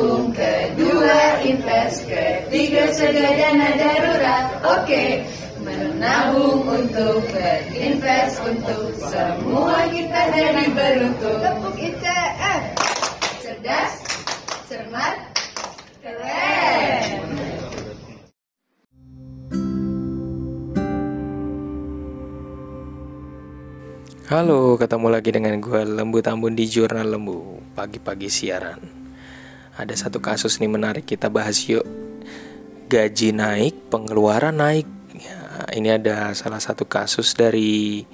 nabung, kedua invest, ketiga sedia dana darurat. Oke, menabung untuk berinvest untuk semua kita jadi beruntung. Tepuk ITF. Cerdas, cermat, keren. Halo, ketemu lagi dengan gue Lembu Tambun di Jurnal Lembu Pagi-pagi siaran Ada satu kasus nih menarik kita bahas yuk. Gaji naik, pengeluaran naik. Ya, Ini ada salah satu kasus dari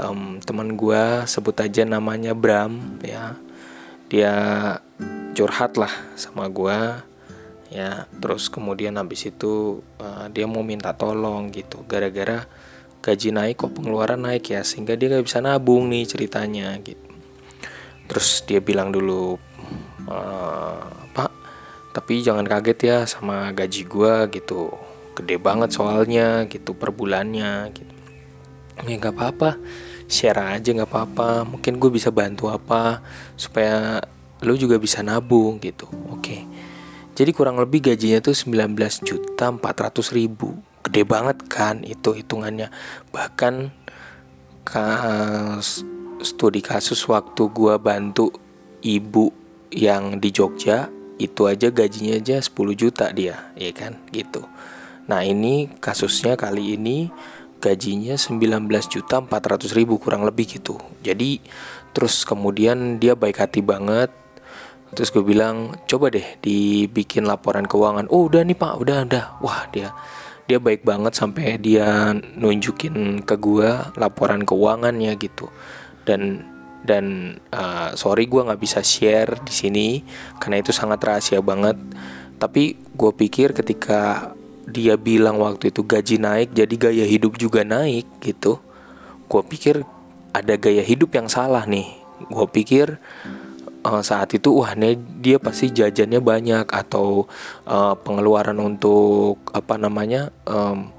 um, teman gue Sebut aja namanya Bram ya. Dia curhat lah sama gue ya. Terus kemudian habis itu uh, dia mau minta tolong gitu. Gara-gara gaji naik kok pengeluaran naik ya sehingga dia gak bisa nabung nih ceritanya gitu. Terus dia bilang dulu pak tapi jangan kaget ya sama gaji gua gitu. Gede banget soalnya gitu per bulannya gitu. Ya nggak apa-apa. Share aja nggak apa-apa. Mungkin gue bisa bantu apa supaya lo juga bisa nabung gitu. Oke. Jadi kurang lebih gajinya tuh 19 juta 400 ribu. Gede banget kan itu hitungannya. Bahkan kas, studi kasus waktu gua bantu ibu yang di Jogja itu aja gajinya aja 10 juta dia ya kan? Gitu. Nah ini kasusnya kali ini gajinya 19 juta 400 ribu kurang lebih gitu. Jadi terus kemudian dia baik hati banget. Terus gue bilang coba deh dibikin laporan keuangan. Oh udah nih pak. Udah udah. Wah dia dia baik banget sampai dia nunjukin ke gua laporan keuangannya gitu. Dan dan uh, sorry gue nggak bisa share di sini karena itu sangat rahasia banget. Tapi gue pikir ketika dia bilang waktu itu gaji naik jadi gaya hidup juga naik gitu gue pikir ada gaya hidup yang salah nih. Gue pikir uh, saat itu wah nih dia pasti jajannya banyak atau uh, pengeluaran untuk apa namanya um,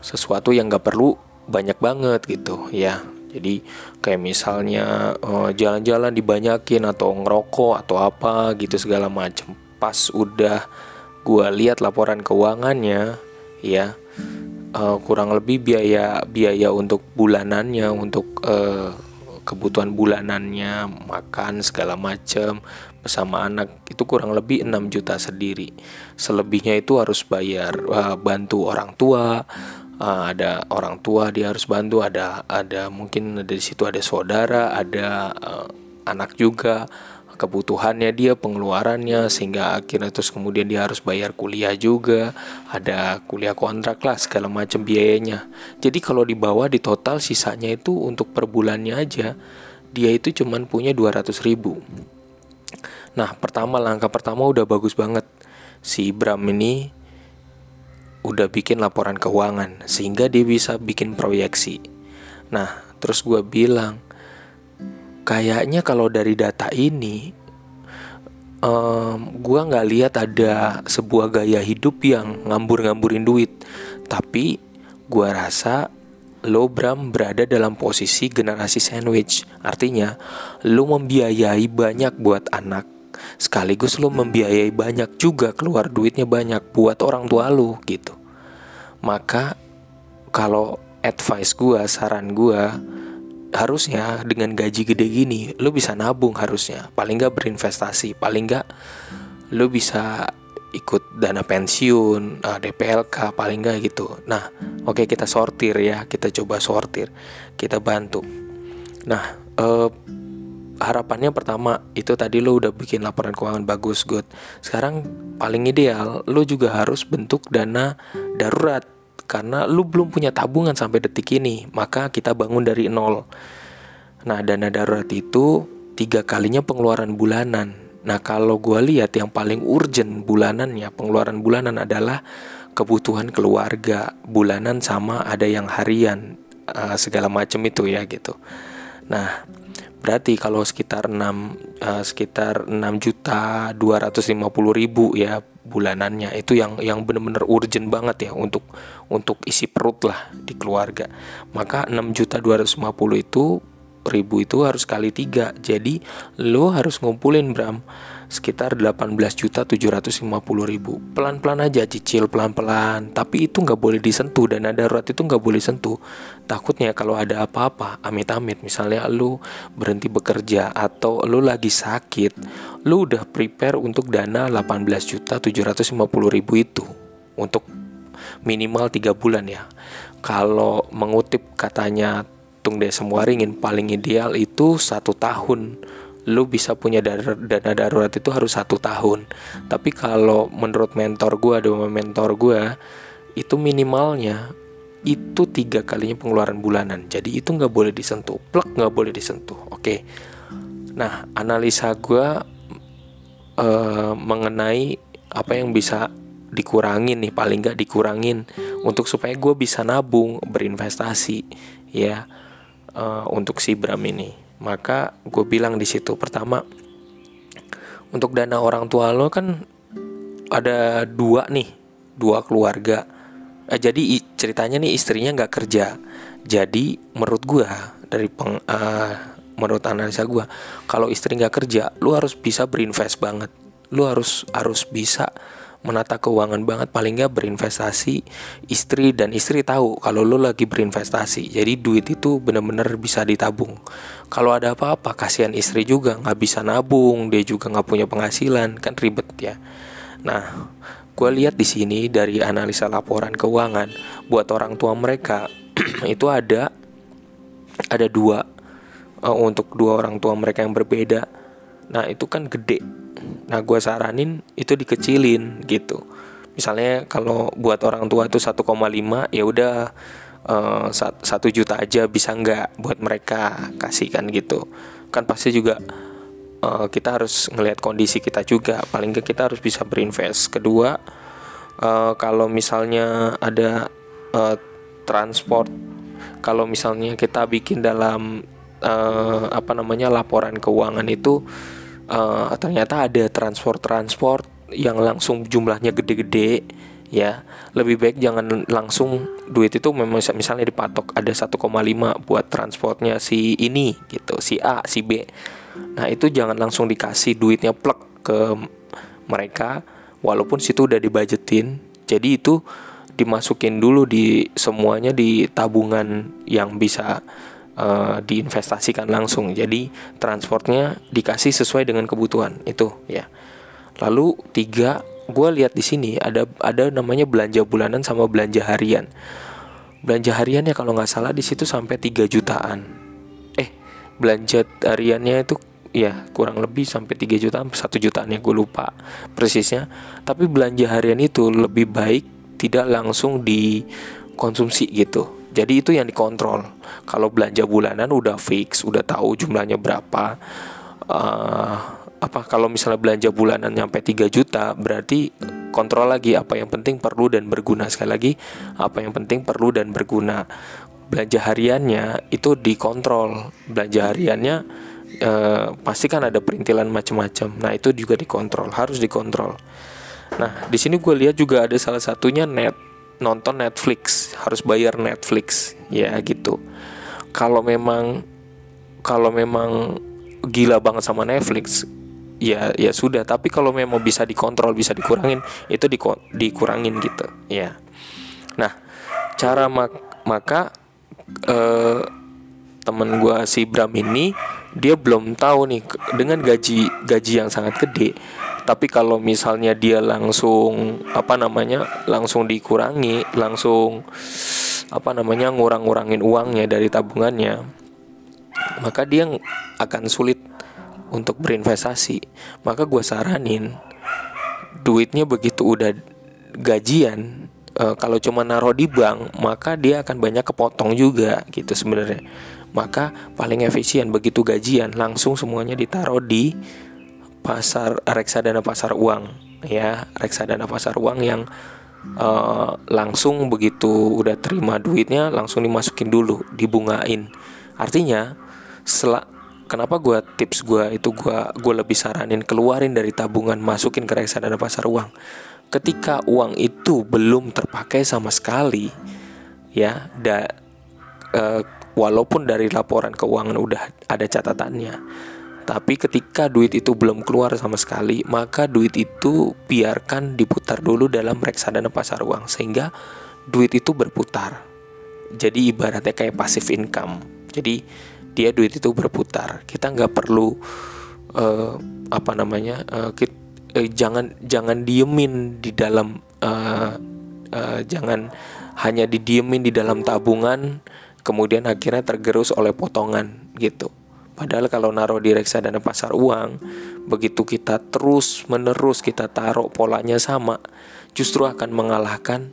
sesuatu yang gak perlu banyak banget gitu ya jadi kayak misalnya jalan jalan-jalan dibanyakin atau ngerokok atau apa gitu segala macam pas udah gue lihat laporan keuangannya ya uh, kurang lebih biaya biaya untuk bulanannya untuk uh, kebutuhan bulanannya, makan segala macam bersama anak itu kurang lebih 6 juta sendiri. Selebihnya itu harus bayar uh, bantu orang tua, uh, ada orang tua dia harus bantu, ada ada mungkin dari situ ada saudara, ada uh, anak juga. Kebutuhannya dia pengeluarannya sehingga akhirnya terus kemudian dia harus bayar kuliah juga. Ada kuliah kontrak lah segala macam biayanya. Jadi kalau dibawa di total sisanya itu untuk per bulannya aja dia itu cuman punya 200 ribu. Nah pertama langkah pertama udah bagus banget. Si Bram ini udah bikin laporan keuangan sehingga dia bisa bikin proyeksi. Nah terus gue bilang kayaknya kalau dari data ini um, gue nggak lihat ada sebuah gaya hidup yang ngambur-ngamburin duit. Tapi gue rasa lo Bram berada dalam posisi generasi sandwich. Artinya lo membiayai banyak buat anak sekaligus lo membiayai banyak juga keluar duitnya banyak buat orang tua lo gitu. Maka kalau advice gue saran gue harusnya dengan gaji gede gini lo bisa nabung harusnya. Paling nggak berinvestasi paling nggak lo bisa ikut dana pensiun eh, DPLK paling nggak gitu. Nah oke okay, kita sortir ya kita coba sortir kita bantu. Nah uh, harapannya pertama itu tadi lo udah bikin laporan keuangan bagus good sekarang paling ideal lo juga harus bentuk dana darurat karena lu belum punya tabungan sampai detik ini, maka kita bangun dari nol. Nah, dana darurat itu tiga kalinya pengeluaran bulanan. Nah, kalau gue lihat yang paling urgent bulanannya, pengeluaran bulanan adalah kebutuhan keluarga bulanan sama ada yang harian uh, segala macam itu ya gitu. Nah, berarti kalau sekitar 6 uh, eh, sekitar 6 juta 250 ribu ya bulanannya itu yang yang benar-benar urgent banget ya untuk untuk isi perut lah di keluarga. Maka 6 juta 250 itu ribu itu harus kali tiga. Jadi lo harus ngumpulin Bram sekitar 18 juta 750 ribu. Pelan-pelan aja cicil pelan-pelan. Tapi itu nggak boleh disentuh dana darurat itu nggak boleh sentuh takutnya kalau ada apa-apa amit-amit. Misalnya lo berhenti bekerja atau lo lagi sakit lo udah prepare untuk dana 18 juta 750 ribu itu. Untuk minimal tiga bulan ya. Kalau mengutip katanya Tung Desem Waringin paling ideal itu satu tahun lu bisa punya dana, dana darurat itu harus satu tahun. Tapi kalau menurut mentor gue ada mentor gue itu minimalnya itu tiga kalinya pengeluaran bulanan. Jadi itu nggak boleh disentuh. Plug nggak boleh disentuh. Oke. Nah analisa gue uh, mengenai apa yang bisa dikurangin nih paling nggak dikurangin untuk supaya gue bisa nabung berinvestasi ya uh, untuk si Bram ini maka gue bilang di situ pertama untuk dana orang tua lo kan ada dua nih dua keluarga. Eh, jadi ceritanya nih istrinya nggak kerja. Jadi menurut gue dari peng, uh, menurut analisa gue kalau istri nggak kerja lu harus bisa berinvest banget. Lu harus harus bisa menata keuangan banget paling nggak berinvestasi istri dan istri tahu kalau lo lagi berinvestasi. Jadi duit itu bener-bener bisa ditabung. Kalau ada apa-apa kasihan istri juga nggak bisa nabung dia juga nggak punya penghasilan kan ribet ya. Nah gue lihat di sini dari analisa laporan keuangan buat orang tua mereka itu ada ada dua uh, untuk dua orang tua mereka yang berbeda. Nah itu kan gede Nah gue saranin itu dikecilin gitu. Misalnya kalau buat orang tua tuh 1,5 ya udah uh, satu juta aja bisa nggak buat mereka kasihkan gitu. Kan pasti juga uh, kita harus ngelihat kondisi kita juga. Paling nggak kita harus bisa berinvest. Kedua uh, kalau misalnya ada uh, transport, kalau misalnya kita bikin dalam uh, apa namanya laporan keuangan itu uh, ternyata ada transport-transport yang langsung jumlahnya gede-gede ya. Lebih baik jangan langsung duit itu memang misalnya dipatok ada 1,5 buat transportnya si ini gitu si A si B. Nah itu jangan langsung dikasih duitnya plek ke mereka walaupun situ udah dibajetin jadi itu dimasukin dulu di semuanya di tabungan yang bisa uh, diinvestasikan langsung. Jadi transportnya dikasih sesuai dengan kebutuhan itu ya. Lalu tiga, gue lihat di sini ada ada namanya belanja bulanan sama belanja harian. Belanja hariannya kalau nggak salah di situ sampai 3 jutaan. Eh, belanja hariannya itu ya kurang lebih sampai 3 jutaan, satu jutaan ya gue lupa persisnya. Tapi belanja harian itu lebih baik tidak langsung dikonsumsi gitu jadi itu yang dikontrol. Kalau belanja bulanan udah fix, udah tahu jumlahnya berapa. Uh, apa kalau misalnya belanja bulanan nyampe 3 juta, berarti kontrol lagi apa yang penting perlu dan berguna. Sekali lagi, apa yang penting perlu dan berguna. Belanja hariannya itu dikontrol. Belanja hariannya uh, pasti kan ada perintilan macam-macam. Nah, itu juga dikontrol, harus dikontrol. Nah, di sini gue lihat juga ada salah satunya net nonton Netflix harus bayar Netflix. Ya gitu. Kalau memang kalau memang gila banget sama Netflix ya ya sudah. Tapi kalau memang bisa dikontrol bisa dikurangin itu di, dikurangin gitu ya. Nah cara mak maka eh, temen gue si Bram ini dia belum tahu nih dengan gaji gaji yang sangat gede tapi kalau misalnya dia langsung apa namanya langsung dikurangi langsung apa namanya ngurang-ngurangin uangnya dari tabungannya maka dia akan sulit untuk berinvestasi. Maka gue saranin duitnya begitu udah gajian e, kalau cuma naruh di bank maka dia akan banyak kepotong juga gitu sebenarnya. Maka paling efisien begitu gajian langsung semuanya ditaruh di pasar reksadana pasar uang ya. Reksadana pasar uang yang uh, langsung begitu udah terima duitnya langsung dimasukin dulu dibungain. Artinya setelah kenapa gue tips gue itu gue gue lebih saranin keluarin dari tabungan masukin ke reksadana pasar uang. Ketika uang itu belum terpakai sama sekali ya da, uh, walaupun dari laporan keuangan udah ada catatannya tapi ketika duit itu belum keluar sama sekali maka duit itu biarkan diputar dulu dalam reksadana pasar uang sehingga duit itu berputar. Jadi ibaratnya kayak passive income. Jadi dia duit itu berputar. Kita nggak perlu uh, apa namanya uh, kita, uh, jangan jangan diemin di dalam uh, uh, jangan hanya didiemin di dalam tabungan kemudian akhirnya tergerus oleh potongan gitu padahal kalau naruh di reksadana pasar uang begitu kita terus menerus kita taruh polanya sama justru akan mengalahkan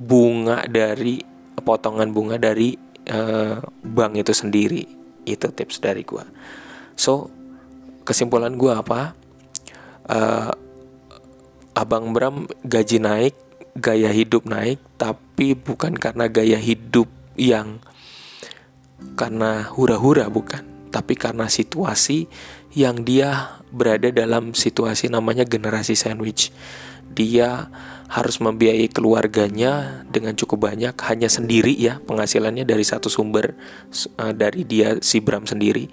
bunga dari potongan bunga dari uh, bank itu sendiri. Itu tips dari gua. So kesimpulan gua apa? Uh, abang Bram gaji naik gaya hidup naik tapi bukan karena gaya hidup yang karena hura-hura bukan tapi karena situasi yang dia berada dalam situasi namanya generasi sandwich. Dia harus membiayai keluarganya dengan cukup banyak hanya sendiri ya penghasilannya dari satu sumber uh, dari dia si Bram sendiri.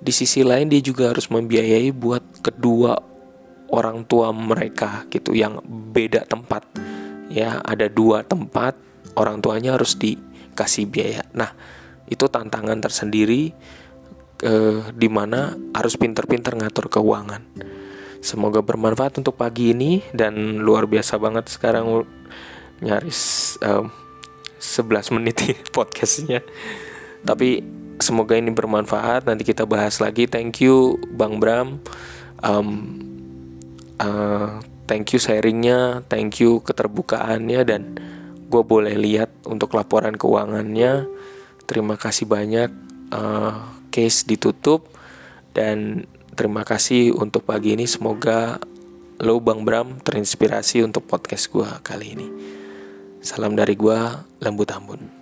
Di sisi lain dia juga harus membiayai buat kedua orang tua mereka gitu yang beda tempat. Ya ada dua tempat orang tuanya harus dikasih biaya. Nah itu tantangan tersendiri eh, di mana harus pinter-pinter ngatur keuangan. Semoga bermanfaat untuk pagi ini dan luar biasa banget sekarang nyaris um, 11 menit podcastnya. Tapi semoga ini bermanfaat. Nanti kita bahas lagi. Thank you Bang Bram. Um, uh, thank you sharingnya thank you keterbukaannya dan gue boleh lihat untuk laporan keuangannya. Terima kasih banyak. Uh, case ditutup dan terima kasih untuk pagi ini. Semoga lo Bang Bram terinspirasi untuk podcast gue kali ini. Salam dari gue Lembu Tambun